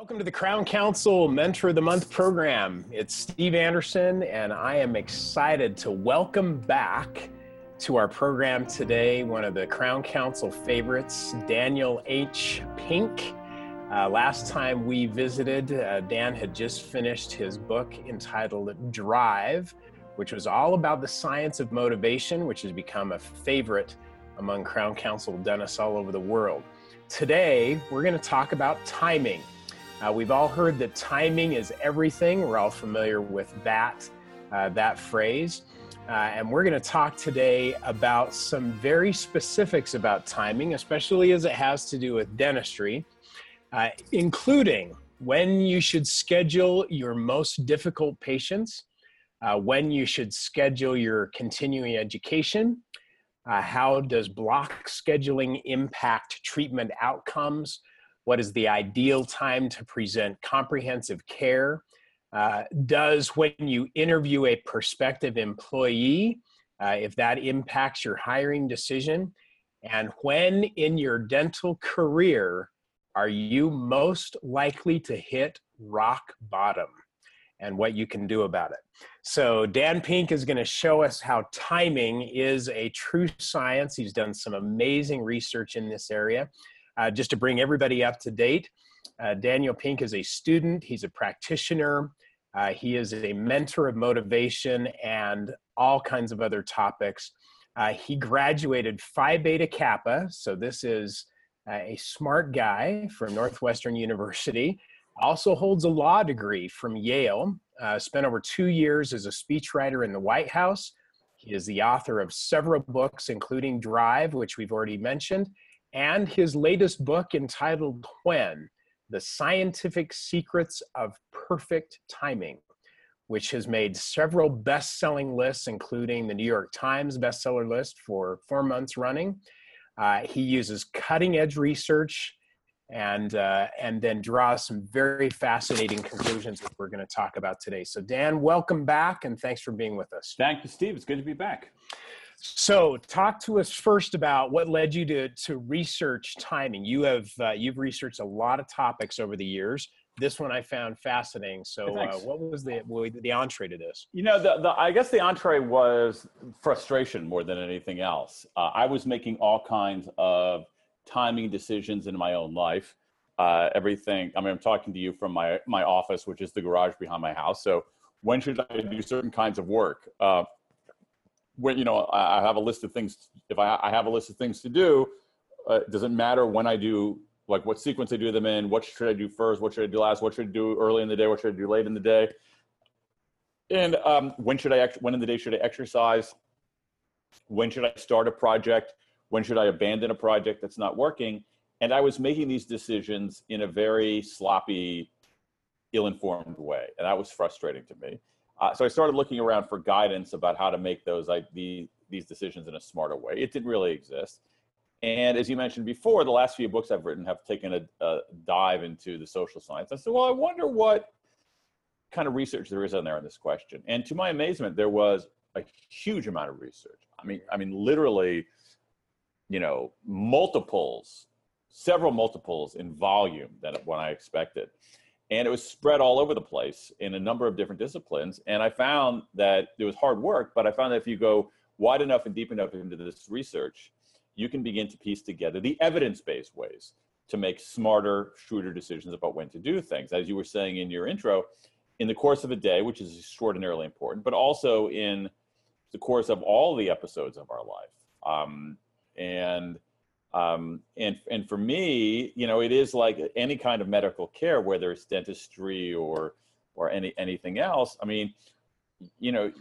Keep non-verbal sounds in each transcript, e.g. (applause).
Welcome to the Crown Council Mentor of the Month program. It's Steve Anderson, and I am excited to welcome back to our program today one of the Crown Council favorites, Daniel H. Pink. Uh, last time we visited, uh, Dan had just finished his book entitled Drive, which was all about the science of motivation, which has become a favorite among Crown Council dentists all over the world. Today, we're going to talk about timing. Uh, we've all heard that timing is everything. We're all familiar with that, uh, that phrase. Uh, and we're going to talk today about some very specifics about timing, especially as it has to do with dentistry, uh, including when you should schedule your most difficult patients, uh, when you should schedule your continuing education, uh, how does block scheduling impact treatment outcomes? What is the ideal time to present comprehensive care? Uh, does when you interview a prospective employee, uh, if that impacts your hiring decision? And when in your dental career are you most likely to hit rock bottom? and what you can do about it. So, Dan Pink is going to show us how timing is a true science. He's done some amazing research in this area. Uh, just to bring everybody up to date, uh, Daniel Pink is a student, he's a practitioner, uh, he is a mentor of motivation and all kinds of other topics. Uh, he graduated Phi Beta Kappa, so this is uh, a smart guy from Northwestern University. Also holds a law degree from Yale. Uh, spent over two years as a speechwriter in the White House. He is the author of several books, including Drive, which we've already mentioned, and his latest book entitled When The Scientific Secrets of Perfect Timing, which has made several best selling lists, including the New York Times bestseller list for four months running. Uh, he uses cutting edge research and uh, and then draws some very fascinating conclusions that we're going to talk about today. So Dan, welcome back and thanks for being with us. Thank you, Steve. It's good to be back. So, talk to us first about what led you to to research timing. You have uh, you've researched a lot of topics over the years. This one I found fascinating. So, uh, what was the the entree to this? You know, the, the I guess the entree was frustration more than anything else. Uh, I was making all kinds of timing decisions in my own life. Uh, everything. I mean, I'm talking to you from my my office, which is the garage behind my house. So, when should I do certain kinds of work? When you know I have a list of things. If I, I have a list of things to do, uh, it matter when I do like what sequence I do them in? What should I do first? What should I do last? What should I do early in the day? What should I do late in the day? And um, when should I when in the day should I exercise? When should I start a project? When should I abandon a project that's not working? And I was making these decisions in a very sloppy, ill-informed way, and that was frustrating to me. Uh, so I started looking around for guidance about how to make those like the, these decisions in a smarter way. It didn't really exist. And as you mentioned before, the last few books I've written have taken a, a dive into the social science. I said, well, I wonder what kind of research there is on there on this question. And to my amazement, there was a huge amount of research. I mean, I mean, literally, you know, multiples, several multiples in volume than what I expected and it was spread all over the place in a number of different disciplines. And i found that it was hard work but i found that if you go wide enough and deep enough into this research you can begin to piece together the evidence-based ways to make smarter shrewder decisions about when to do things. As you were saying in your intro in the course of a day which is extraordinarily important but also in the course of all the episodes of our life. Um, and um, and and for me, you know, it is like any kind of medical care, whether it's dentistry or or any anything else. I mean, you know,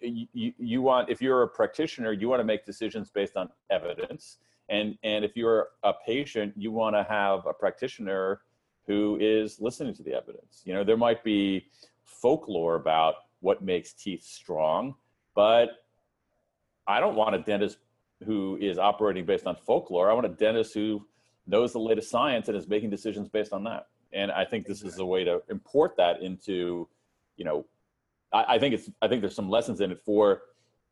you, you want if you're a practitioner, you want to make decisions based on evidence, and and if you're a patient, you want to have a practitioner who is listening to the evidence. You know, there might be folklore about what makes teeth strong, but I don't want a dentist who is operating based on folklore. I want a dentist who knows the latest science and is making decisions based on that. And I think this is a way to import that into, you know, I, I think it's I think there's some lessons in it for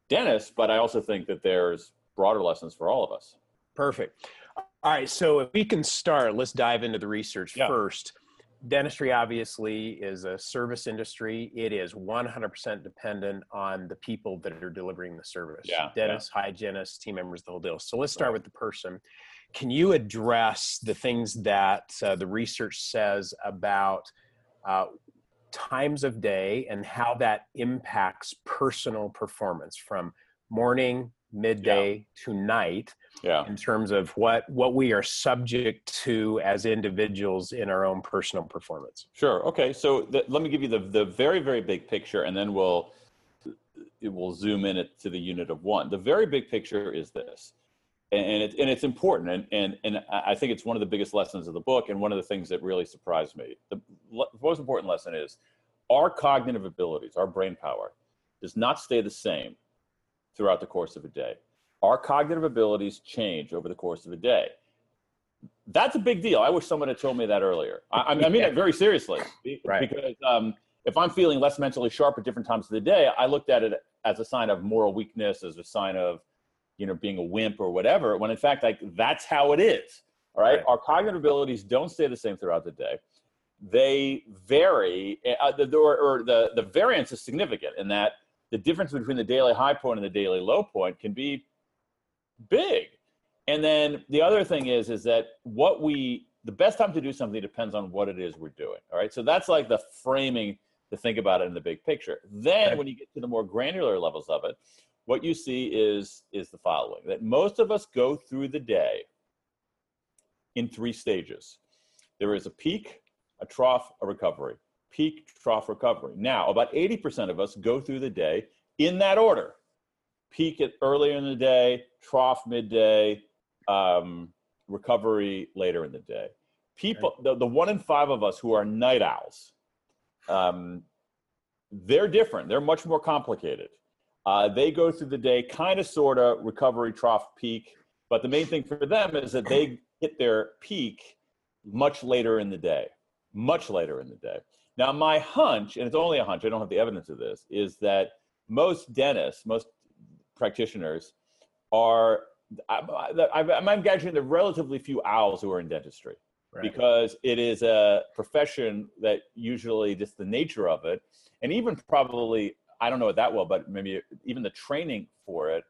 dentists, but I also think that there's broader lessons for all of us. Perfect. All right, so if we can start, let's dive into the research yeah. first. Dentistry obviously is a service industry. It is 100% dependent on the people that are delivering the service. Yeah, Dentists, hygienists, team members, the whole deal. So let's start with the person. Can you address the things that uh, the research says about uh, times of day and how that impacts personal performance from morning, midday yeah. to night? Yeah. in terms of what what we are subject to as individuals in our own personal performance. Sure. Okay. So the, let me give you the the very very big picture, and then we'll it will zoom in it to the unit of one. The very big picture is this, and it, and it's important, and and and I think it's one of the biggest lessons of the book, and one of the things that really surprised me. The most important lesson is our cognitive abilities, our brain power, does not stay the same throughout the course of a day our cognitive abilities change over the course of a day. That's a big deal. I wish someone had told me that earlier. I, I mean yeah. it very seriously right. because um, if I'm feeling less mentally sharp at different times of the day, I looked at it as a sign of moral weakness, as a sign of, you know, being a wimp or whatever. When in fact, like that's how it is. All right. right. Our cognitive abilities don't stay the same throughout the day. They vary, uh, the, or, or the, the variance is significant in that the difference between the daily high point and the daily low point can be big. And then the other thing is, is that what we, the best time to do something depends on what it is we're doing. All right. So that's like the framing to think about it in the big picture. Then right. when you get to the more granular levels of it, what you see is, is the following, that most of us go through the day in three stages. There is a peak, a trough, a recovery. Peak, trough, recovery. Now, about 80% of us go through the day in that order peak it earlier in the day, trough midday, um, recovery later in the day. People, the, the one in five of us who are night owls, um, they're different. They're much more complicated. Uh, they go through the day kind of, sort of, recovery, trough, peak. But the main thing for them is that they hit their peak much later in the day, much later in the day. Now, my hunch, and it's only a hunch, I don't have the evidence of this, is that most dentists, most practitioners are I'm, I'm imagining the relatively few owls who are in dentistry right. because it is a profession that usually just the nature of it, and even probably I don't know it that well, but maybe even the training for it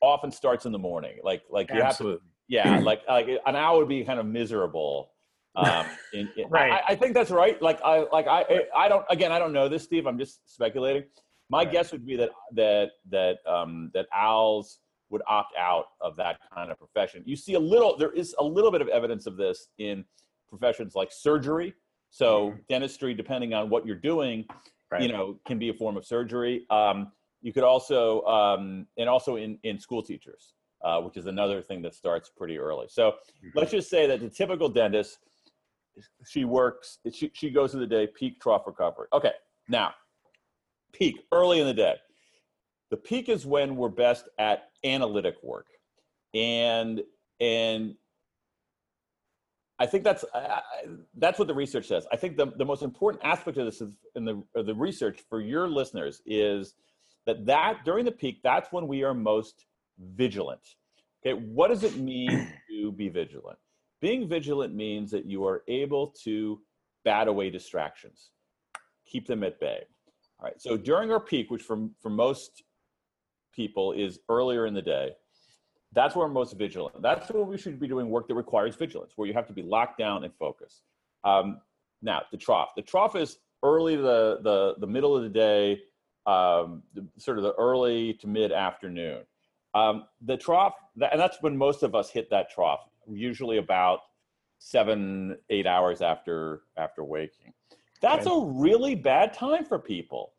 often starts in the morning. Like like you Absolutely. have to, yeah, (clears throat) like like an owl would be kind of miserable. Um, (laughs) in, in, right. I, I, think that's right. Like I like I I don't again I don't know this, Steve. I'm just speculating. My right. guess would be that that that um, that owls would opt out of that kind of profession. You see a little, there is a little bit of evidence of this in professions like surgery. So mm-hmm. dentistry, depending on what you're doing, right. you know, can be a form of surgery. Um, you could also, um, and also in in school teachers, uh, which is another thing that starts pretty early. So mm-hmm. let's just say that the typical dentist, she works, she she goes through the day peak trough recovery. Okay, now peak early in the day. The peak is when we're best at analytic work, and and I think that's uh, that's what the research says. I think the, the most important aspect of this is in the the research for your listeners is that that during the peak that's when we are most vigilant. Okay, what does it mean to be vigilant? Being vigilant means that you are able to bat away distractions, keep them at bay. All right. So during our peak, which for, for most people is earlier in the day, that's where we're most vigilant. That's where we should be doing work that requires vigilance, where you have to be locked down and focused. Um, now, the trough. The trough is early the the the middle of the day, um, the, sort of the early to mid afternoon. Um, the trough, and that's when most of us hit that trough. Usually about seven, eight hours after after waking. That's a really bad time for people.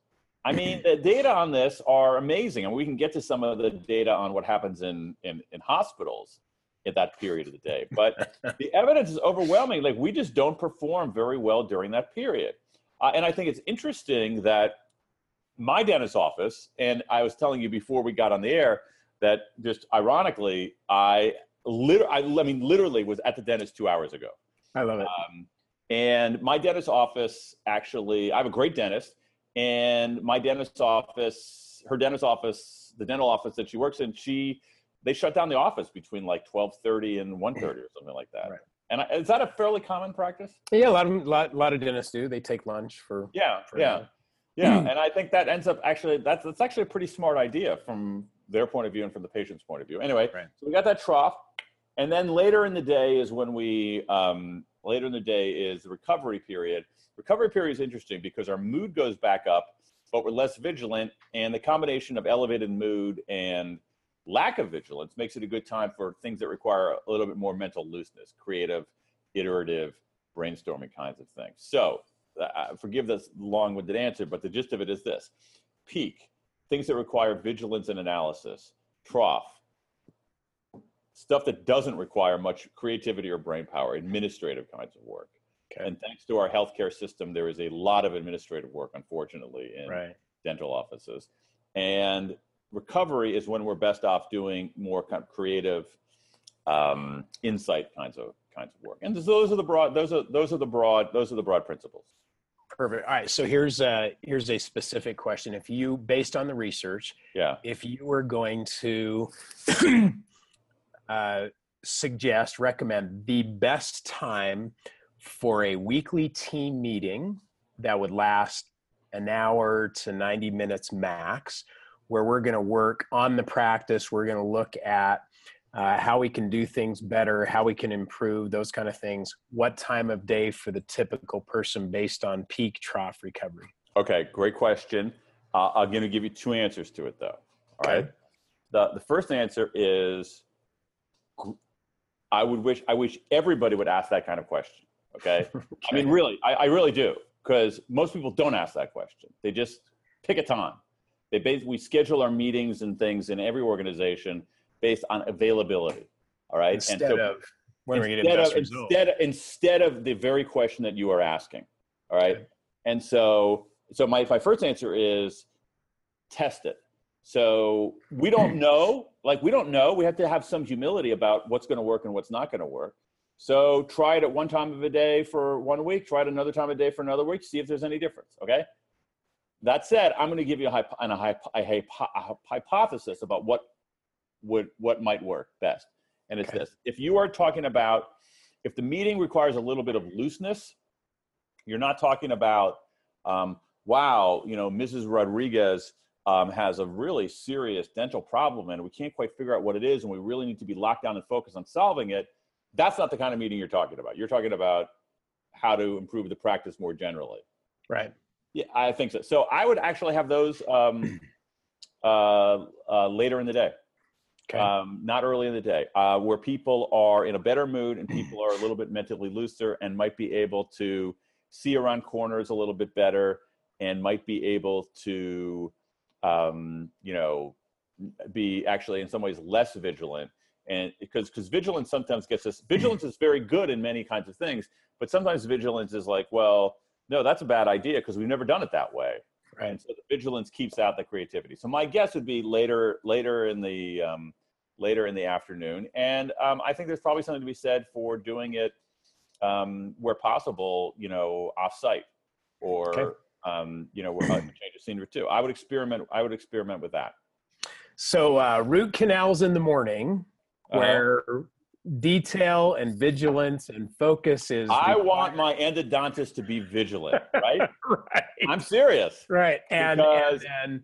I mean, (laughs) the data on this are amazing, and we can get to some of the data on what happens in in, in hospitals at that period of the day. But (laughs) the evidence is overwhelming. Like we just don't perform very well during that period, uh, and I think it's interesting that my dentist's office, and I was telling you before we got on the air that just ironically, I lit- I, I mean, literally was at the dentist two hours ago. I love it. Um, and my dentist's office actually, I have a great dentist, and my dentist's office, her dentist's office, the dental office that she works in, she they shut down the office between like 12:30 and 1:30 or something like that. Right. And I, is that a fairly common practice? Yeah, a lot of lot, lot of dentists do. They take lunch for Yeah, for yeah, yeah. and I think that ends up actually that's that's actually a pretty smart idea from their point of view and from the patient's point of view. Anyway, Right. so we got that trough, and then later in the day is when we um, later in the day is the recovery period. Recovery period is interesting because our mood goes back up, but we're less vigilant, and the combination of elevated mood and lack of vigilance makes it a good time for things that require a little bit more mental looseness, creative, iterative, brainstorming kinds of things. So, uh, forgive this long-winded answer, but the gist of it is this: peak, things that require vigilance and analysis. Trough, stuff that doesn't require much creativity or brain power, administrative kinds of work. Okay. And thanks to our healthcare system, there is a lot of administrative work, unfortunately, in right. dental offices. And recovery is when we're best off doing more kind of creative um, insight kinds of kinds of work. And those are the broad those are those are the broad those are the broad principles. Perfect. All right. So here's a here's a specific question. If you, based on the research, Yeah. if you were going to (clears throat) uh, suggest, recommend the best time for a weekly team meeting that would last an hour to 90 minutes max, where we're going to work on the practice, we're going to look at uh, how we can do things better, how we can improve, those kind of things. What time of day for the typical person based on peak trough recovery? Okay, great question. Uh, I'm going to give you two answers to it, though. All right. Okay. The the first answer is, I would wish I wish everybody would ask that kind of question. Okay. (laughs) I mean, really, I, I really do, because most people don't ask that question. They just pick a time. They basically schedule our meetings and things in every organization based on availability. All right. instead and so of when we instead best of, instead, instead of the very question that you are asking. All right. Okay. And so, so my, my first answer is test it. So we don't (clears throat) know, like we don't know. We have to have some humility about what's going to work and what's not going to work. So try it at one time of a day for one week. Try it another time of day for another week. See if there's any difference. Okay. That said, I'm going to give you a, hypo- an- a, hypo- a, hypo- a hypothesis about what would what might work best. And it's Okay. this: if you are talking about if the meeting requires a little bit of looseness, you're not talking about um, wow, you know, Mrs. Rodriguez um, has a really serious dental problem and we can't quite figure out what it is, and we really need to be locked down and focused on solving it. That's not the kind of meeting you're talking about. You're talking about how to improve the practice more generally. right. Yeah, I think so. So I would actually have those um, (clears throat) uh, uh, later in the day, Okay. um, not early in the day, uh, where people are in a better mood and people are a little bit mentally looser and might be able to see around corners a little bit better and might be able to, um, you know, be actually in some ways less vigilant. And because because vigilance sometimes gets us vigilance is very good in many kinds of things, but sometimes vigilance is like, well, no, that's a bad idea because we've never done it that way. right. And so the vigilance keeps out the creativity. So my guess would be later, later in the um, later in the afternoon. And um, I think there's probably something to be said for doing it um, where possible, you know, off-site or Okay. Um, you know, where change of scenery too. I would experiment. I would experiment with that. So uh, root canals in the morning, Uh-huh. where detail and vigilance and focus is. I required. want my endodontist to be vigilant, (laughs) right? right, I'm serious. right, and Because- and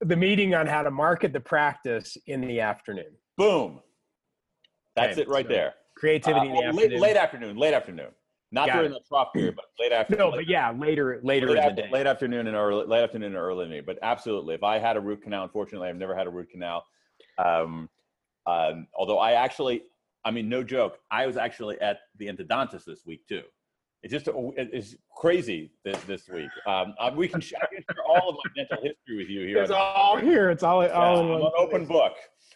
the meeting on how to market the practice in the afternoon. Boom. That's Okay, it right so there. Creativity in the Uh, afternoon. late, late afternoon. Late afternoon. Not Got during it. the trough period, but late (clears throat) afternoon. no, but yeah, later later late, in after- the day. late afternoon and early late afternoon and early in the day. But absolutely, if I had a root canal, unfortunately, I've never had a root canal. Um, um, although I actually, I mean, no joke, I was actually at the endodontist this week too. It's just it's crazy this, this week. Um, we can share, all of my dental history with you here. It's all here. It's all, all an open book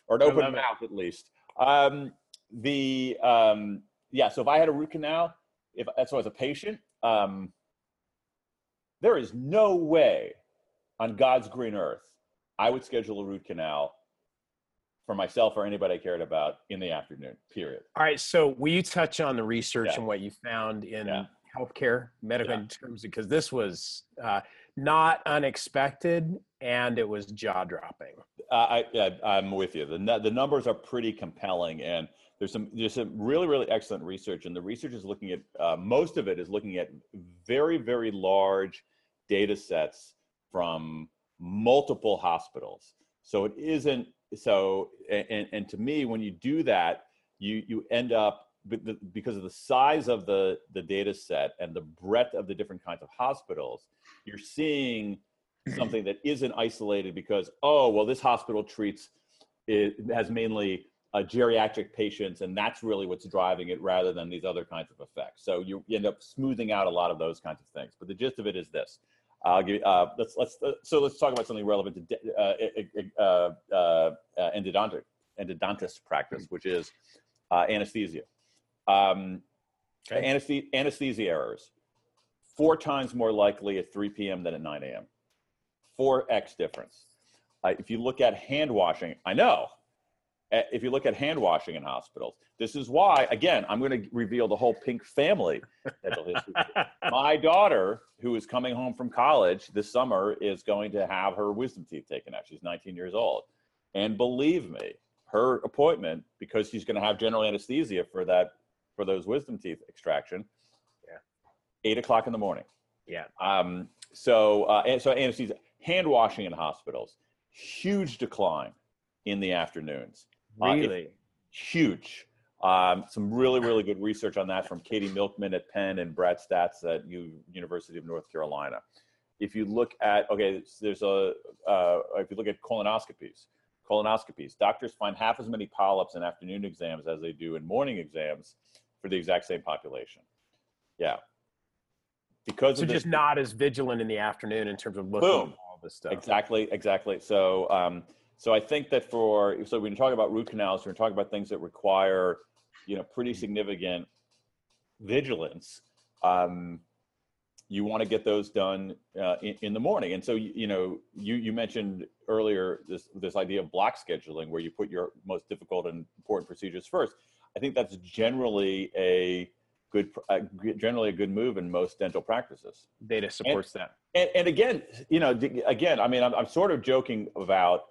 or an open mouth at least. Um, the um, yeah. So if I had a root canal, if that's why as a patient, um, there is no way on God's green earth I would schedule a root canal for myself or anybody I cared about in the afternoon. Period. All right. So will you touch on the research Yeah. and what you found in Yeah. healthcare, medical Yeah. in terms because this was uh, not unexpected and it was jaw dropping. Uh, I, yeah, I'm with you. The the numbers are pretty compelling, and there's some there's some really really excellent research, and the research is looking at uh, most of it is looking at very very large data sets from multiple hospitals. So it isn't so and, and to me when you do that you you end up because of the size of the the data set and the breadth of the different kinds of hospitals you're seeing something that isn't isolated because oh well this hospital treats it has mainly uh, geriatric patients and that's really what's driving it rather than these other kinds of effects so you, end up smoothing out a lot of those kinds of things but the gist of it is this I'll give you, uh, let's, let's, uh, so let's talk about something relevant to uh, uh, uh, uh endodontic, endodontist practice, which is uh, anesthesia. Um, okay. anesthesia. Anesthesia errors, four times more likely at 3 p.m. than at 9 a.m. 4x difference. Uh, if you look at hand washing, I know, if you look at hand washing in hospitals, this is why, again, I'm going to reveal the whole pink family (laughs) My daughter, who is coming home from college this summer, is going to have her wisdom teeth taken out. She's 19 years old. And believe me, her appointment, because she's going to have general anesthesia for that, for those wisdom teeth extraction, yeah. eight o'clock in the morning. Yeah. Um, so, uh, and so anesthesia, hand washing in hospitals, huge decline in the afternoons. Really? Uh, huge. Um, some really, really good research on that from Katie Milkman at Penn and Brad Staats at U- University of North Carolina. If you look at, okay, there's a, uh, if you look at colonoscopies, colonoscopies, doctors find half as many polyps in afternoon exams as they do in morning exams for the exact same population. Yeah. Because so just not as vigilant in the afternoon in terms of looking boom. at all this stuff. Exactly, exactly. So, um, so I think that for so when you talk about root canals, we're talking about things that require you know pretty significant vigilance um, you want to get those done uh, in, in, the morning. And so you, you, know you you mentioned earlier this this idea of block scheduling where you put your most difficult and important procedures first. I think that's generally a good uh, generally a good move in most dental practices. Data supports and, that. and, and again you know again i mean I'm, I'm sort of joking about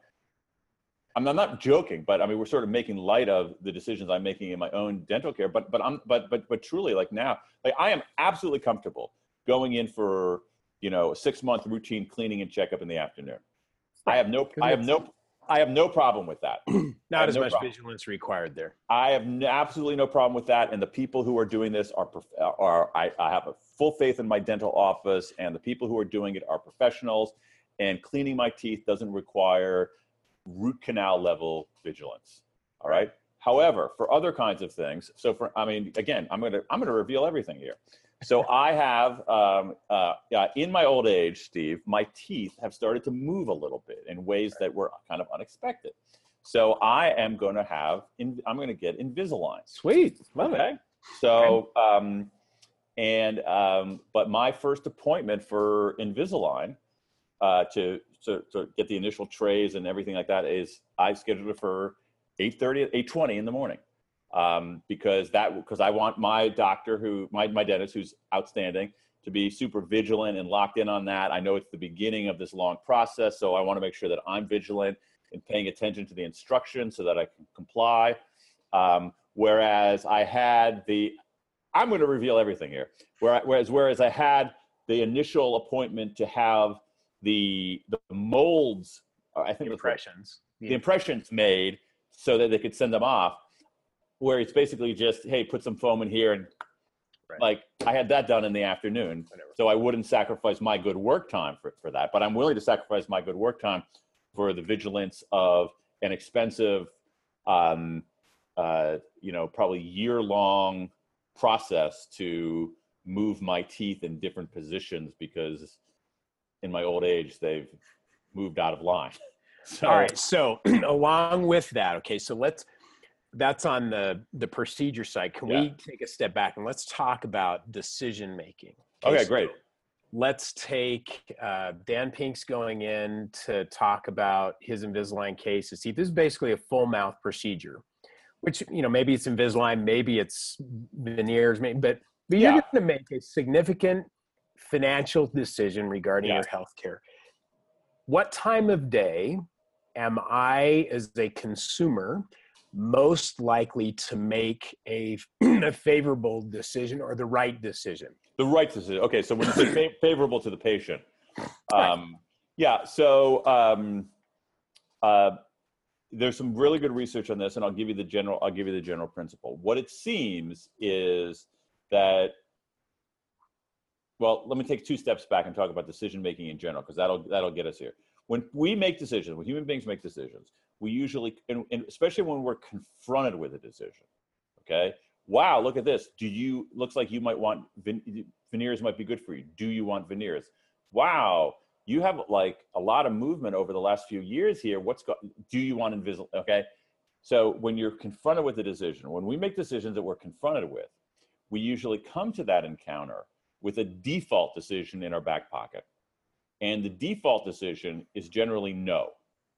I'm, I'm not joking, but I mean, we're sort of making light of the decisions I'm making in my own dental care. But but I'm but but but truly, like now, like I am absolutely comfortable going in for you know a six month routine cleaning and checkup in the afternoon. I have no I have no I have no problem with that. (clears throat) Not as no much problem. vigilance required there. I have absolutely no problem with that. And the people who are doing this are, are I, I have a full faith in my dental office, and the people who are doing it are professionals. And cleaning my teeth doesn't require root canal level vigilance. All right. However, for other kinds of things, so for I mean, again, I'm gonna I'm gonna reveal everything here. So (laughs) I have um, uh, in my old age, Steve, my teeth have started to move a little bit in ways that were kind of unexpected. So I am going to have in, I'm going to get Invisalign. Sweet, love okay? it. So um, and um, but my first appointment for Invisalign uh, to to, to get the initial trays and everything like that is I scheduled it for 8:30 8:20 in the morning um, because that because I want my doctor who my my dentist who's outstanding to be super vigilant and locked in on that. I know it's the beginning of this long process, so I want to make sure that I'm vigilant and paying attention to the instructions so that I can comply. Um, whereas I had the I'm going to reveal everything here. Whereas whereas I had the initial appointment to have the the molds uh, i think the impressions the impressions made so that they could send them off where it's basically just hey put some foam in here and right. like i had that done in the afternoon Whatever. so i wouldn't sacrifice my good work time for, for that but i'm willing to sacrifice my good work time for the vigilance of an expensive um, uh, you know probably year long process to move my teeth in different positions because in my old age they've moved out of line. (laughs) So, All right. So (clears throat) along with that, okay, so let's that's on the the procedure side. Can yeah. we take a step back and let's talk about decision making? Okay, okay so great. Let's take uh, Dan Pink's going in to talk about his Invisalign cases. See, this is basically a full mouth procedure, which you know maybe it's Invisalign, maybe it's veneers, maybe, but but you're going to make a significant financial decision regarding yeah. your health care. What time of day am I, as a consumer, most likely to make a, (clears throat) a favorable decision or the right decision? The right decision. Okay, so when you say (clears throat) fa- favorable to the patient, um, yeah. So um, uh, there's some really good research on this, and I'll give you the general. I'll give you the general principle. What it seems is that. Well, let me take two steps back and talk about decision making in general, because that'll that'll get us here. When we make decisions, when human beings make decisions, we usually, and, and especially when we're confronted with a decision, okay. Wow, look at this. Do you looks like you might want veneers might be good for you. Do you want veneers? Wow, you have like a lot of movement over the last few years here. What's go- do you want invisible? Okay, so when you're confronted with a decision, when we make decisions that we're confronted with, we usually come to that encounter with a default decision in our back pocket, and the default decision is generally no.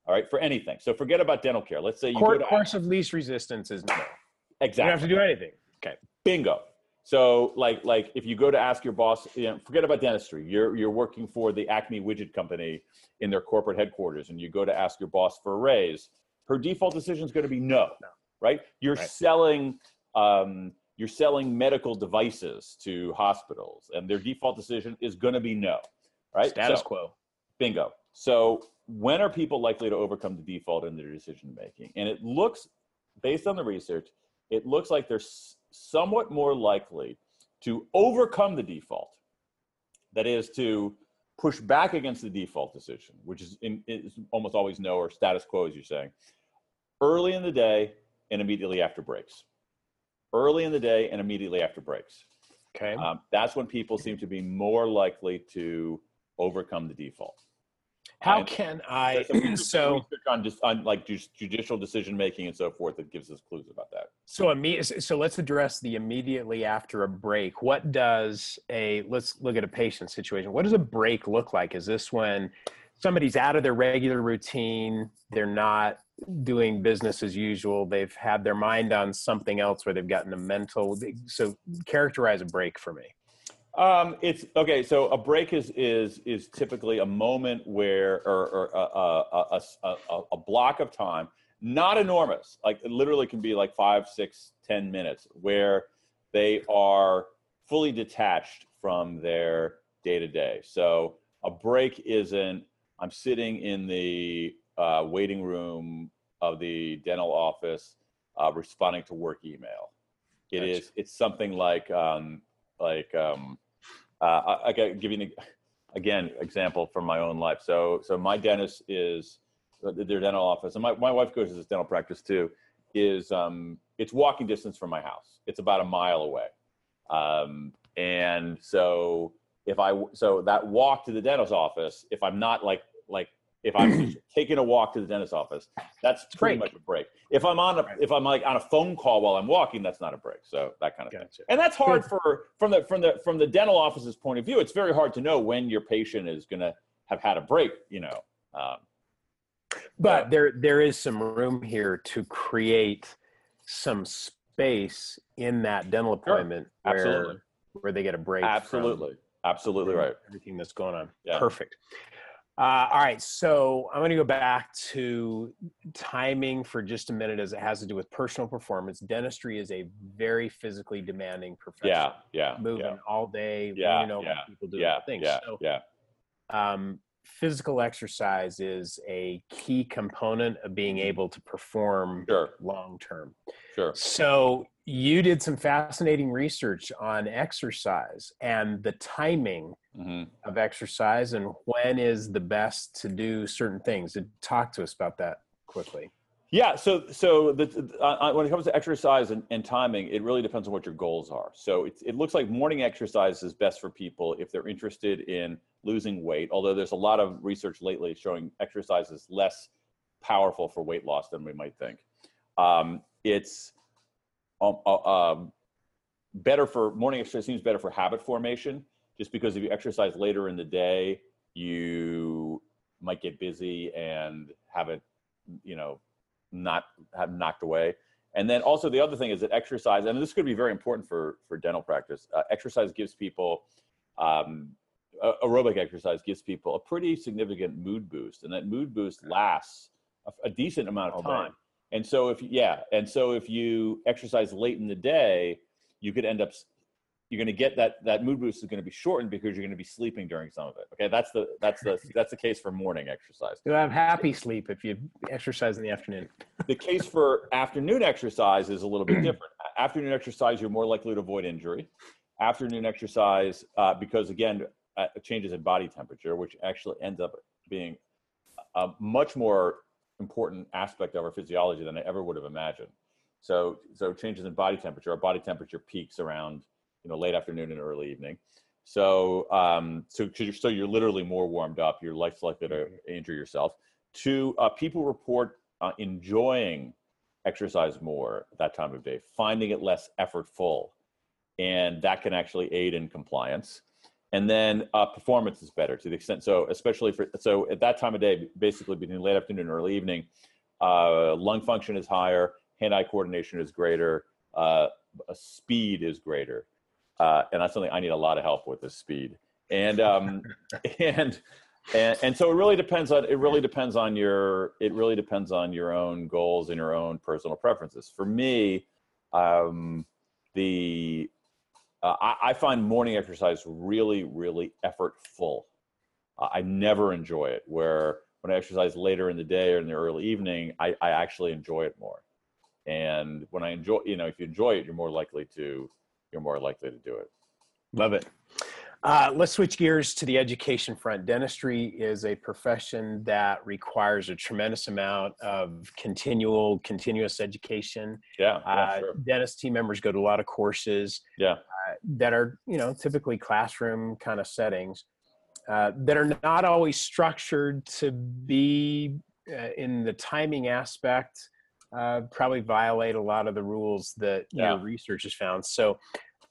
All right, for anything. So forget about dental care. Let's say you Court, go to course of least resistance is no. exactly. You don't have to do anything. Okay. Bingo. So like like if you go to ask your boss, you know, forget about dentistry. You're you're working for the Acme widget company in their corporate headquarters, and you go to ask your boss for a raise. Her default decision is going to be no, No. right? You're Right. selling um, you're selling medical devices to hospitals, and their default decision is going to be no, right? Status So- quo. Bingo. So when are people likely to overcome the default in their decision making? And it looks, based on the research, it looks like they're s- somewhat more likely to overcome the default. That is to push back against the default decision, which is, in, is almost always no or status quo, as you're saying, early in the day and immediately after breaks. Early in the day and immediately after breaks. Okay. Um, that's when people seem to be more likely to overcome the default. How and can I? There's (clears throat) some research- So on just on like ju- judicial decision making and so forth that gives us clues about that. So so let's address the immediately after a break. What does a let's look at a patient situation. What does a break look like? Is this when somebody's out of their regular routine, they're not doing business as usual, they've had their mind on something else where they've gotten a mental so characterize a break for me. Um, it's okay. So a break is is is typically a moment where, or, or a, a, a, a, a block of time, not enormous. Like it literally can be like five, six, ten minutes, where they are fully detached from their day to day. So a break isn't. I'm sitting in the uh, waiting room of the dental office, uh, responding to work email. It Gotcha. is. It's something like. Um, like um uh I, I can give you an again example from my own life so so my dentist is uh, their dental office and my, my wife goes to this dental practice too is um it's walking distance from my house it's about a mile away um and so if i so that walk to the dentist's office if i'm not like like if i'm (clears throat) taking a walk to the dentist's office that's pretty break. much a break if i'm on a Right. if i'm like on a phone call while i'm walking that's not a break so that kind of thing Gotcha. and that's hard Good. for from the from the from the dental office's point of view it's very hard to know when your patient is going to have had a break you know um, But there there is some room here to create some space in that dental Sure. appointment where where they get a break. absolutely absolutely right Everything that's going on. Yeah. Perfect. Uh, all right, so I'm going to go back to timing for just a minute, as it has to do with personal performance. Dentistry is a very physically demanding profession. yeah yeah moving yeah all day. Yeah, you know, yeah, people doing yeah things. yeah So, yeah um, physical exercise is a key component of being able to perform sure long term. sure So you did some fascinating research on exercise and the timing hmm of exercise and when is the best to do certain things. Talk to us about that quickly. Yeah, so so the, uh, when it comes to exercise and, and timing, it really depends on what your goals are. So it, it looks like morning exercise is best for people if they're interested in losing weight. Although there's a lot of research lately showing exercise is less powerful for weight loss than we might think. Um, it's um, uh, um, better for morning exercise seems better for habit formation, just because if you exercise later in the day, you might get busy and have it, you know, not have knocked away. And then also the other thing is that exercise, and this could be very important for for dental practice. Uh, exercise gives people um, aerobic exercise gives people a pretty significant mood boost, and that mood boost lasts a, a decent amount of time. And so if yeah, and so if you exercise late in the day, you could end up you're going to get that that mood boost is going to be shortened because you're going to be sleeping during some of it. Okay, that's the that's the (laughs) that's the case for morning exercise. You have happy sleep if you exercise in the afternoon. The case for afternoon exercise is a little bit (clears throat) different. Afternoon exercise, you're more likely to avoid injury. Afternoon exercise, uh, because again, uh, changes in body temperature, which actually ends up being a much more important aspect of our physiology than I ever would have imagined. So, so changes in body temperature. Our body temperature peaks around you know late afternoon and early evening. So um, so you're, so you're literally more warmed up. You're less likely to mm-hmm. injure yourself. Two, uh, people report uh, enjoying exercise more that time of day, finding it less effortful, and that can actually aid in compliance. And then uh, performance is better to the extent so, especially for so at that time of day, basically between late afternoon and early evening, uh, lung function is higher, hand-eye coordination is greater, uh, speed is greater uh, and that's something I need a lot of help with is speed. And um, (laughs) and and and so it really depends on it really depends on your it really depends on your own goals and your own personal preferences. For me, um, the uh, I, I, find morning exercise really really effortful. Uh, I never enjoy it. Where when I exercise later in the day or in the early evening, I, I actually enjoy it more. And when I enjoy, you know, if you enjoy it, you're more likely to you're more likely to do it. Love it. Uh, let's switch gears to the education front. Dentistry is a profession that requires a tremendous amount of continual, continuous education. Yeah, yeah uh, sure. Dentist team members go to a lot of courses. Yeah, that are you know typically classroom kind of settings uh, that are not always structured to be uh, in the timing aspect uh, probably violate a lot of the rules that yeah. your research has found. So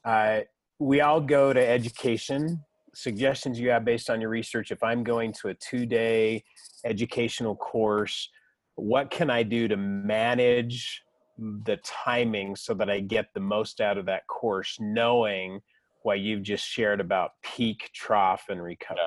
uh, we all go to education. Suggestions you have based on your research. If I'm going to a two day educational course, what can I do to manage the timing so that I get the most out of that course, knowing what you've just shared about peak, trough, and recovery?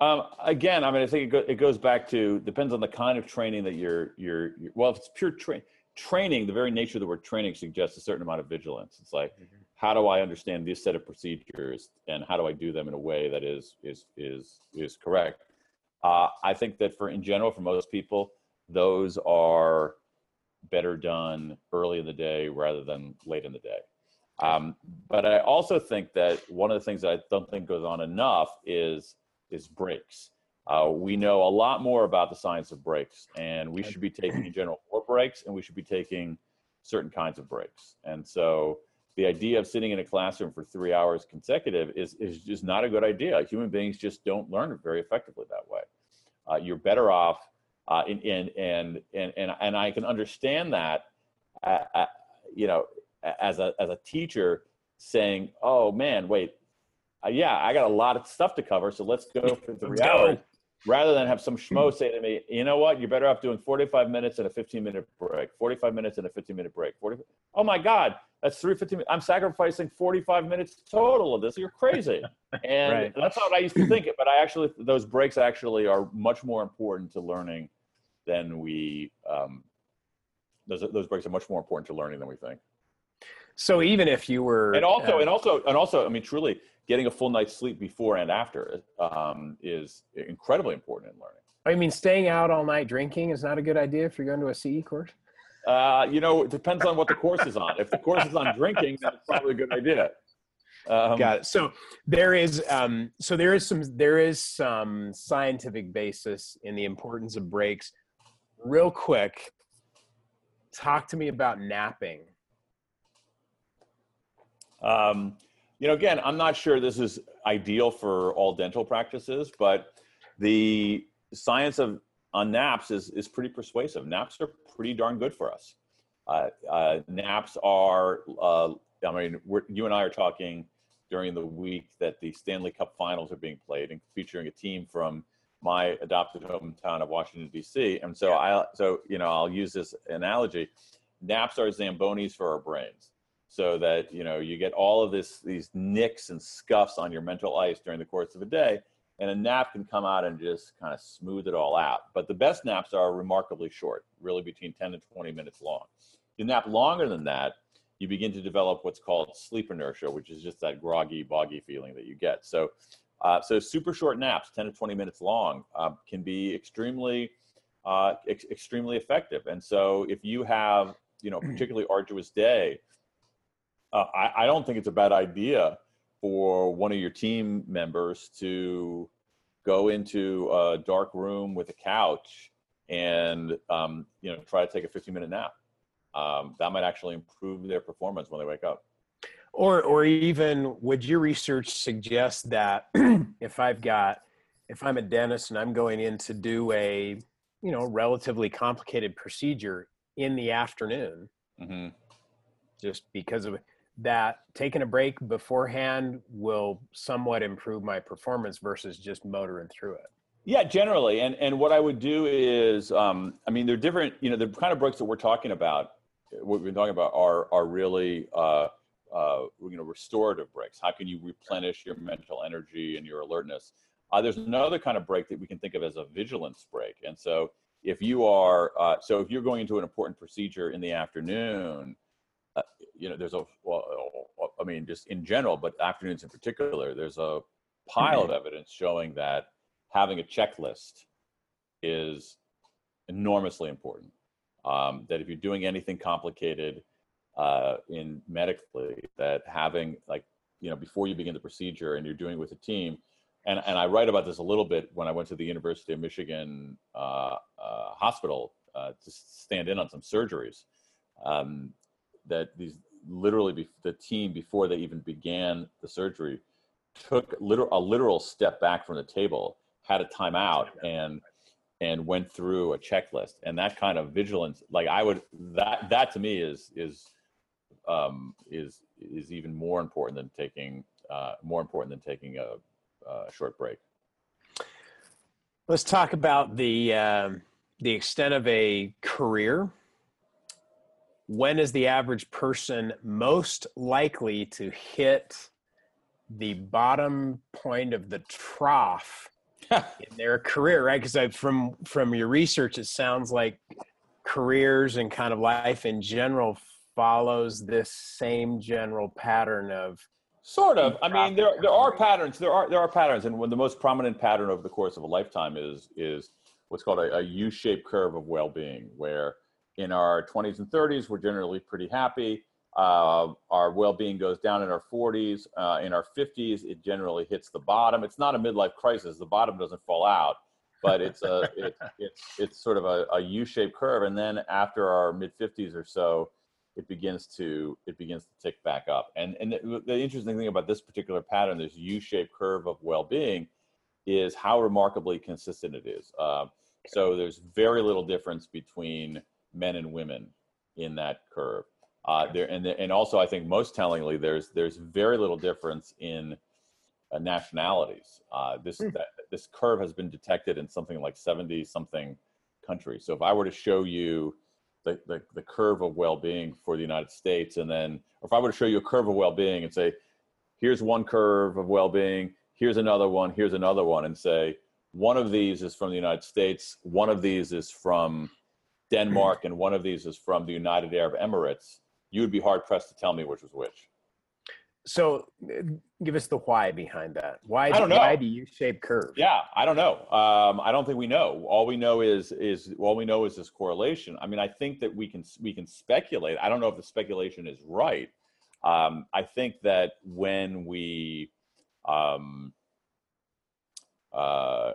Yeah. Um, again, I mean, I think it, go, it, goes back to depends on the kind of training that you're you're, you're well, if it's pure tra- training, the very nature of the word training suggests a certain amount of vigilance. It's like, mm-hmm. how do I understand this set of procedures, and how do I do them in a way that is is is is correct? Uh, I think that for in general, for most people, those are better done early in the day rather than late in the day. Um, but I also think that one of the things that I don't think goes on enough is is breaks. Uh, we know a lot more about the science of breaks, and we should be taking in general more breaks, and we should be taking certain kinds of breaks. And so, the idea of sitting in a classroom for three hours consecutive is is just not a good idea. Human beings just don't learn very effectively that way. Uh, you're better off, uh, in, in, and and and and I can understand that, uh, uh, you know, as a as a teacher saying, "Oh man, wait, uh, yeah, I got a lot of stuff to cover, so let's go for (laughs) three hours. Rather than have some schmo say to me, you know what, you're better off doing 45 minutes and a 15 minute break. 45 minutes and a 15 minute break. 40, oh my God, that's three 15. I'm sacrificing 45 minutes total of this. You're crazy. (laughs) And right. that's what I used to think. it, But I actually, those breaks actually are much more important to learning than we, um, those, those breaks are much more important to learning than we think. So even if you were, and also, uh, and also, and also, I mean, truly, getting a full night's sleep before and after um, is incredibly important in learning. I mean, staying out all night drinking is not a good idea if you're going to a CE course. Uh, you know, it depends on what the course is on. If the course is on drinking, that's probably a good idea. Um, Got it. So there is, um, so there is some, there is some scientific basis in the importance of breaks. Real quick, talk to me about napping. Um, you know, again, I'm not sure this is ideal for all dental practices, but the science of on naps is is pretty persuasive. Naps are pretty darn good for us. Uh, uh, naps are, uh, I mean, you and I are talking during the week that the Stanley Cup Finals are being played and featuring a team from my adopted hometown of Washington D.C. And so I, so you know, I'll use this analogy. Naps are zambonis for our brains so that you know you get all of this these nicks and scuffs on your mental ice during the course of a day and a nap can come out and just kind of smooth it all out. But the best naps are remarkably short, really between 10 to 20 minutes long. You nap longer than that, you begin to develop what's called sleep inertia, which is just that groggy, boggy feeling that you get. So, uh, so super short naps, 10 to 20 minutes long, uh, can be extremely, uh, ex- extremely effective. And so, if you have, you know, (clears throat) particularly arduous day, uh, I, I don't think it's a bad idea for one of your team members to go into a dark room with a couch and um, you know try to take a 15 minute nap um, that might actually improve their performance when they wake up or or even would your research suggest that (clears throat) if i've got if i'm a dentist and i'm going in to do a you know relatively complicated procedure in the afternoon mm-hmm. just because of that taking a break beforehand will somewhat improve my performance versus just motoring through it. Yeah, generally, and and what I would do is, um, I mean, they're different. You know, the kind of breaks that we're talking about, what we've been talking about, are are really, uh, uh, you know, restorative breaks. How can you replenish your mental energy and your alertness? Uh, there's another kind of break that we can think of as a vigilance break, and so if you are, uh, so if you're going into an important procedure in the afternoon, uh, you know, there's a, well, I mean, just in general, but afternoons in particular, there's a pile of evidence showing that having a checklist is enormously important. Um, that if you're doing anything complicated uh, in medically, that having like, you know, before you begin the procedure and you're doing it with a team, and, and I write about this a little bit when I went to the University of Michigan uh, uh, hospital uh, to stand in on some surgeries. Um, that these literally be, the team before they even began the surgery took literal, a literal step back from the table, had a timeout, and and went through a checklist. And that kind of vigilance, like I would that that to me is is um, is is even more important than taking uh, more important than taking a, a short break. Let's talk about the um, the extent of a career when is the average person most likely to hit the bottom point of the trough (laughs) in their career right because from from your research it sounds like careers and kind of life in general follows this same general pattern of sort of i mean there there are patterns there are there are patterns and when the most prominent pattern over the course of a lifetime is is what's called a a u-shaped curve of well-being where in our 20s and 30s, we're generally pretty happy. Uh, our well-being goes down in our 40s. Uh, in our 50s, it generally hits the bottom. It's not a midlife crisis. The bottom doesn't fall out, but it's a (laughs) it, it's it's sort of a, a U-shaped curve. And then after our mid 50s or so, it begins to it begins to tick back up. And and the, the interesting thing about this particular pattern, this U-shaped curve of well-being, is how remarkably consistent it is. Uh, so there's very little difference between men and women in that curve. Uh, there and and also I think most tellingly there's there's very little difference in uh, nationalities. Uh, this mm. that, this curve has been detected in something like 70 something countries. So if I were to show you the, the, the curve of well-being for the United States and then or if I were to show you a curve of well-being and say here's one curve of well-being, here's another one, here's another one and say one of these is from the United States, one of these is from Denmark and one of these is from the United Arab Emirates, you would be hard pressed to tell me which was which. So, give us the why behind that. Why? I don't know. Why the U-shaped curve? Yeah, I don't know. Um, I don't think we know. All we know is is all we know is this correlation. I mean, I think that we can we can speculate. I don't know if the speculation is right. Um, I think that when we um, uh,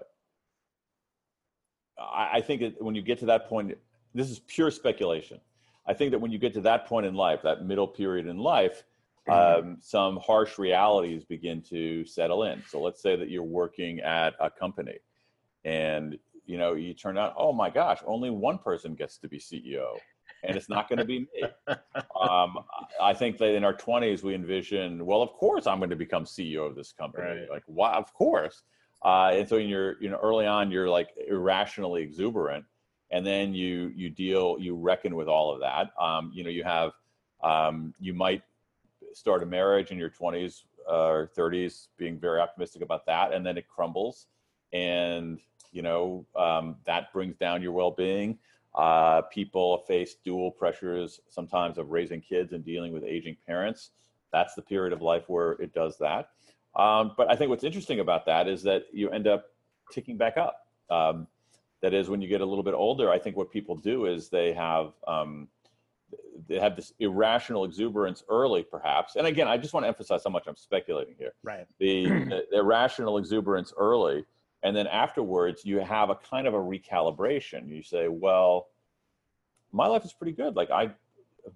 I, I think that when you get to that point this is pure speculation. I think that when you get to that point in life, that middle period in life. Um, some harsh realities begin to settle in. So let's say that you're working at a company, and you know you turn out, oh my gosh, only one person gets to be CEO, and it's not going to be me. (laughs) Um, I think that in our 20s we envision, well, of course I'm going to become CEO of this company. Right. Like, why? Of course. Uh, and so in your, you know, early on, you're like irrationally exuberant and then you you deal you reckon with all of that um, you know you have um, you might start a marriage in your 20s uh, or 30s being very optimistic about that, and then it crumbles, and you know um, that brings down your well-being. Uh, people face dual pressures sometimes of raising kids and dealing with aging parents. That's the period of life where it does that. Um, but I think what's interesting about that is that you end up ticking back up. Um, that is, when you get a little bit older, I think what people do is they have um, they have this irrational exuberance early, perhaps. And again, I just want to emphasize how much I'm speculating here. Right. The, (clears throat) the, the irrational exuberance early, and then afterwards, you have a kind of a recalibration. You say, well, my life is pretty good. Like I've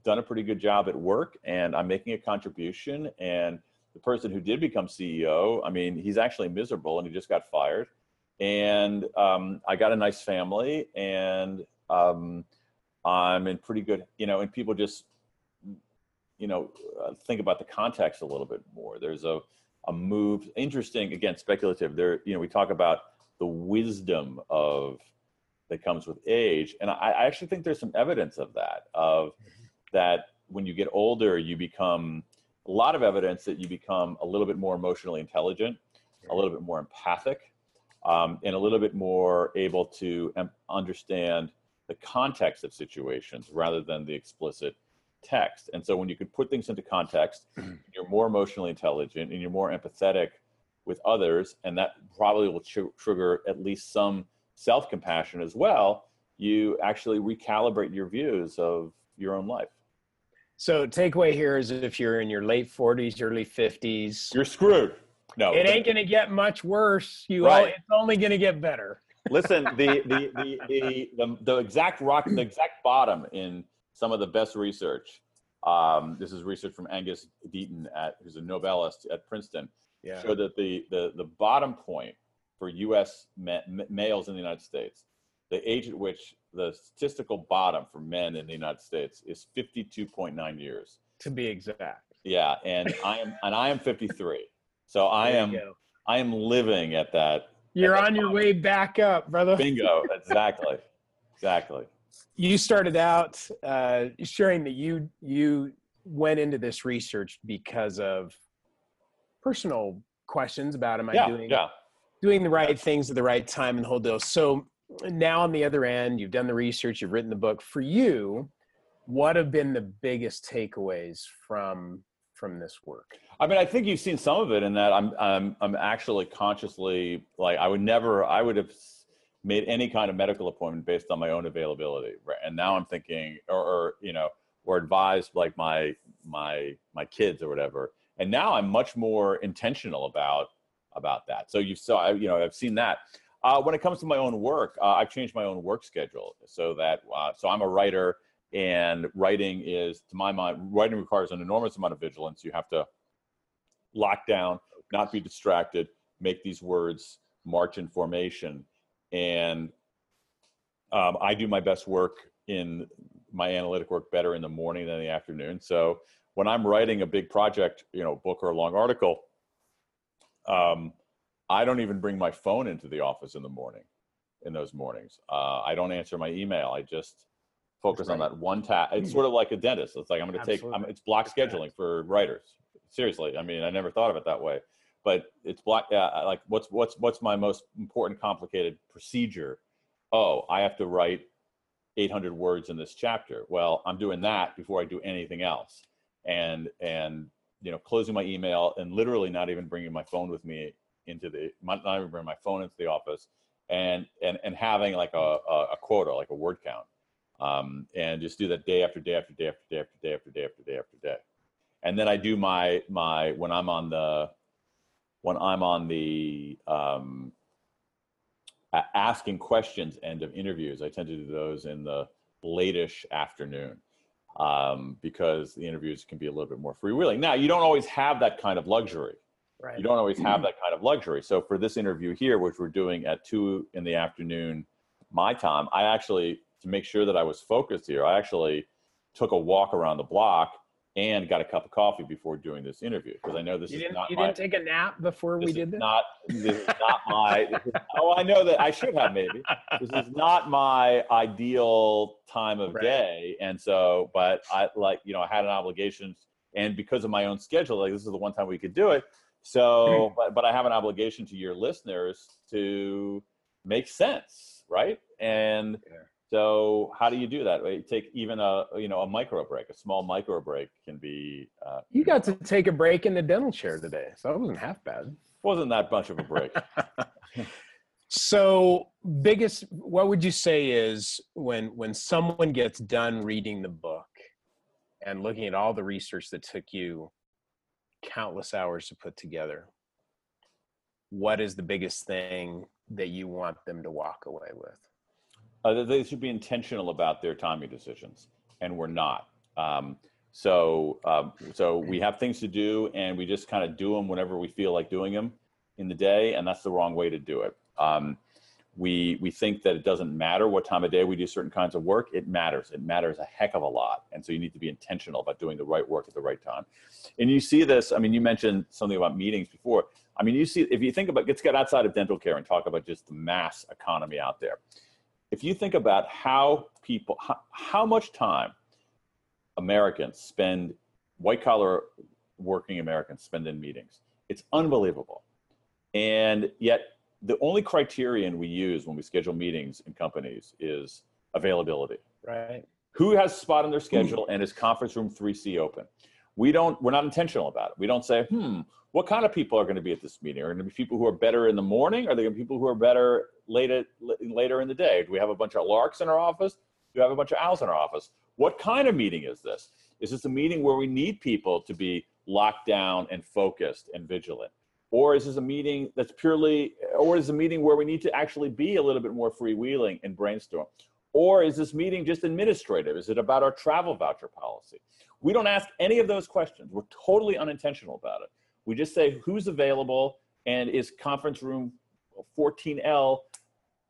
done a pretty good job at work, and I'm making a contribution. And the person who did become CEO, I mean, he's actually miserable, and he just got fired. And um, I got a nice family, and um, I'm in pretty good, you know, and people just, you know, uh, think about the context a little bit more. There's a, a move, interesting, again, speculative. There, you know, we talk about the wisdom of that comes with age. And I, I actually think there's some evidence of that, of that when you get older, you become a lot of evidence that you become a little bit more emotionally intelligent, a little bit more empathic, um, and a little bit more able to um, understand the context of situations rather than the explicit text. And so when you can put things into context, (clears throat) you're more emotionally intelligent and you're more empathetic with others, and that probably will tr- trigger at least some self compassion as well. You actually recalibrate your views of your own life. So takeaway here is if you're in your late 40s, early 50s, you're screwed. No, it ain't going to get much worse. You right. all, it's only going to get better. Listen, the, the, the, the, the, the exact rock, the exact bottom in some of the best research. Um, this is research from Angus Deaton, at, who's a Nobelist at Princeton, yeah. showed that the, the, the bottom point for U.S. Ma- males in the United States, the age at which the statistical bottom for men in the United States is 52.9 years. To be exact. Yeah, and I am and I am 53. So I am I am living at that you're on your way back up, brother. Bingo. Exactly. exactly. You started out uh, sharing that you you went into this research because of personal questions about am I yeah, doing yeah. doing the right things at the right time and the whole deal. So now on the other end, you've done the research, you've written the book. For you, what have been the biggest takeaways from from this work? I mean, I think you've seen some of it in that I'm I'm I'm actually consciously like I would never I would have made any kind of medical appointment based on my own availability, right? And now I'm thinking, or, or you know, or advised like my my my kids or whatever. And now I'm much more intentional about about that. So you saw, you know, I've seen that. Uh, when it comes to my own work, uh, I've changed my own work schedule so that uh, so I'm a writer and writing is to my mind writing requires an enormous amount of vigilance. You have to lock down not be distracted make these words march in formation. And um, i do my best work in my analytic work better in the morning than the afternoon. So when i'm writing a big project you know book or a long article um, i don't even bring my phone into the office in the morning in those mornings. Uh, i don't answer my email. I just focus right. on that one task. It's sort of like a dentist. It's like I'm going to take. I'm, it's block scheduling for writers. Seriously, I mean, I never thought of it that way, but it's block. Yeah, like what's what's what's my most important complicated procedure? Oh, I have to write 800 words in this chapter. Well, I'm doing that before I do anything else, and and you know, closing my email and literally not even bringing my phone with me into the not even bringing my phone into the office, and and and having like a, a, a quota, like a word count um, and just do that day after day after day after day after day after day after day after day. And then I do my my when I'm on the when I'm on the um, asking questions end of interviews. I tend to do those in the latish afternoon um, because the interviews can be a little bit more freewheeling. Now you don't always have that kind of luxury. Right. You don't always have that kind of luxury. So for this interview here, which we're doing at two in the afternoon, my time, I actually to make sure that I was focused here, I actually took a walk around the block and got a cup of coffee before doing this interview because I know this you is not. You my, didn't take a nap before we did this. Not this is not my. Is, oh, I know that I should have maybe. This is not my ideal time of right. day, and so, but I like you know I had an obligation And because of my own schedule, like this is the one time we could do it. So, hmm. but, but I have an obligation to your listeners to make sense, right? And. So, how do you do that? You take even a you know a micro break, a small micro break can be. Uh, You got to take a break in the dental chair today, so that wasn't half bad. wasn't that much of a break. (laughs) (laughs) So, biggest, what would you say is when when someone gets done reading the book and looking at all the research that took you countless hours to put together? What is the biggest thing that you want them to walk away with? Uh, they should be intentional about their timing decisions, and we're not. Um, so, um, so we have things to do, and we just kind of do them whenever we feel like doing them in the day, and that's the wrong way to do it. Um, we we think that it doesn't matter what time of day we do certain kinds of work. It matters. It matters a heck of a lot, and so you need to be intentional about doing the right work at the right time. And you see this. I mean, you mentioned something about meetings before. I mean, you see if you think about let's get outside of dental care and talk about just the mass economy out there if you think about how people how, how much time americans spend white collar working americans spend in meetings it's unbelievable. And yet the only criterion we use when we schedule meetings in companies is availability. Right. who has a spot in their schedule hmm. and is conference room 3c open we don't we're not intentional about it. We don't say hmm what kind of people are going to be at this meeting? Are going to be people who are better in the morning? Are they going to be people who are better later later in the day? Do we have a bunch of larks in our office? Do we have a bunch of owls in our office? What kind of meeting is this? Is this a meeting where we need people to be locked down and focused and vigilant? Or is this a meeting that's purely or is a meeting where we need to actually be a little bit more freewheeling and brainstorm or is this meeting just administrative? Is it about our travel voucher policy? We don't ask any of those questions. We're totally unintentional about it. We just say who's available and is conference room 14L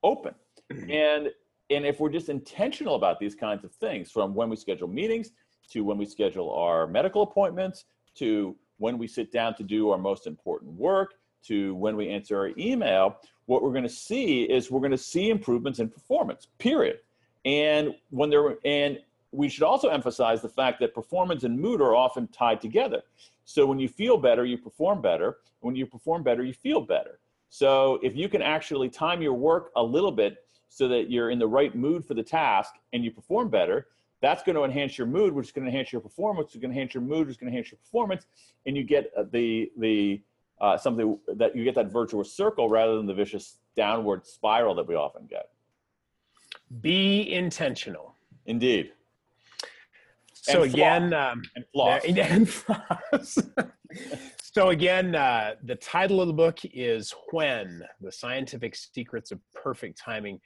open? Mm-hmm. And and if we're just intentional about these kinds of things, from when we schedule meetings to when we schedule our medical appointments to when we sit down to do our most important work to when we answer our email, what we're going to see is we're going to see improvements in performance. Period. And when there and we should also emphasize the fact that performance and mood are often tied together. So when you feel better, you perform better. When you perform better, you feel better. So if you can actually time your work a little bit so that you're in the right mood for the task and you perform better, that's going to enhance your mood, which is going to enhance your performance, which is going to enhance your mood, which is going to enhance your performance, and you get uh, the the uh, something that you get that virtuous circle rather than the vicious downward spiral that we often get. Be intentional. Indeed. So And again, um, And floss. (laughs) and floss. so again, uh, the title of the book is "When: The Scientific Secrets of Perfect Timing."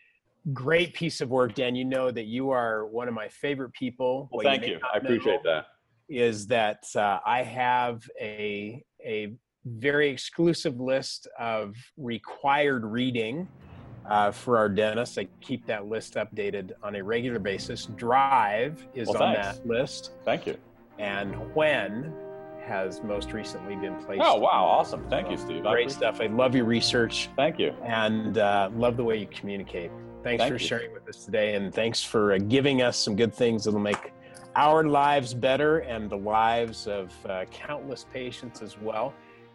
Great piece of work, Dan. You know that you are one of my favorite people. Well, thank may you. I appreciate that. Is that uh, I have a a very exclusive list of required reading uh, for our dentists. I keep that list updated on a regular basis. Drive is Well, on thanks. that list Thank you. and when has most recently been placed. Oh, wow. Awesome. Thank you, Steve. Great stuff. I love your research Thank you. and uh, love the way you communicate. Thanks Thank for you. sharing with us today, and thanks for uh, giving us some good things that'll make our lives better and the lives of uh, countless patients as well.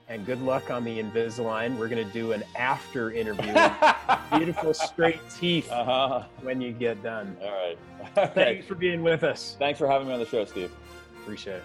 And good luck on the Invisalign. We're going to do an after interview. (laughs) Beautiful straight teeth Uh-huh. when you get done. All right. (laughs) Okay. Thanks for being with us. Thanks for having me on the show, Steve. Appreciate it.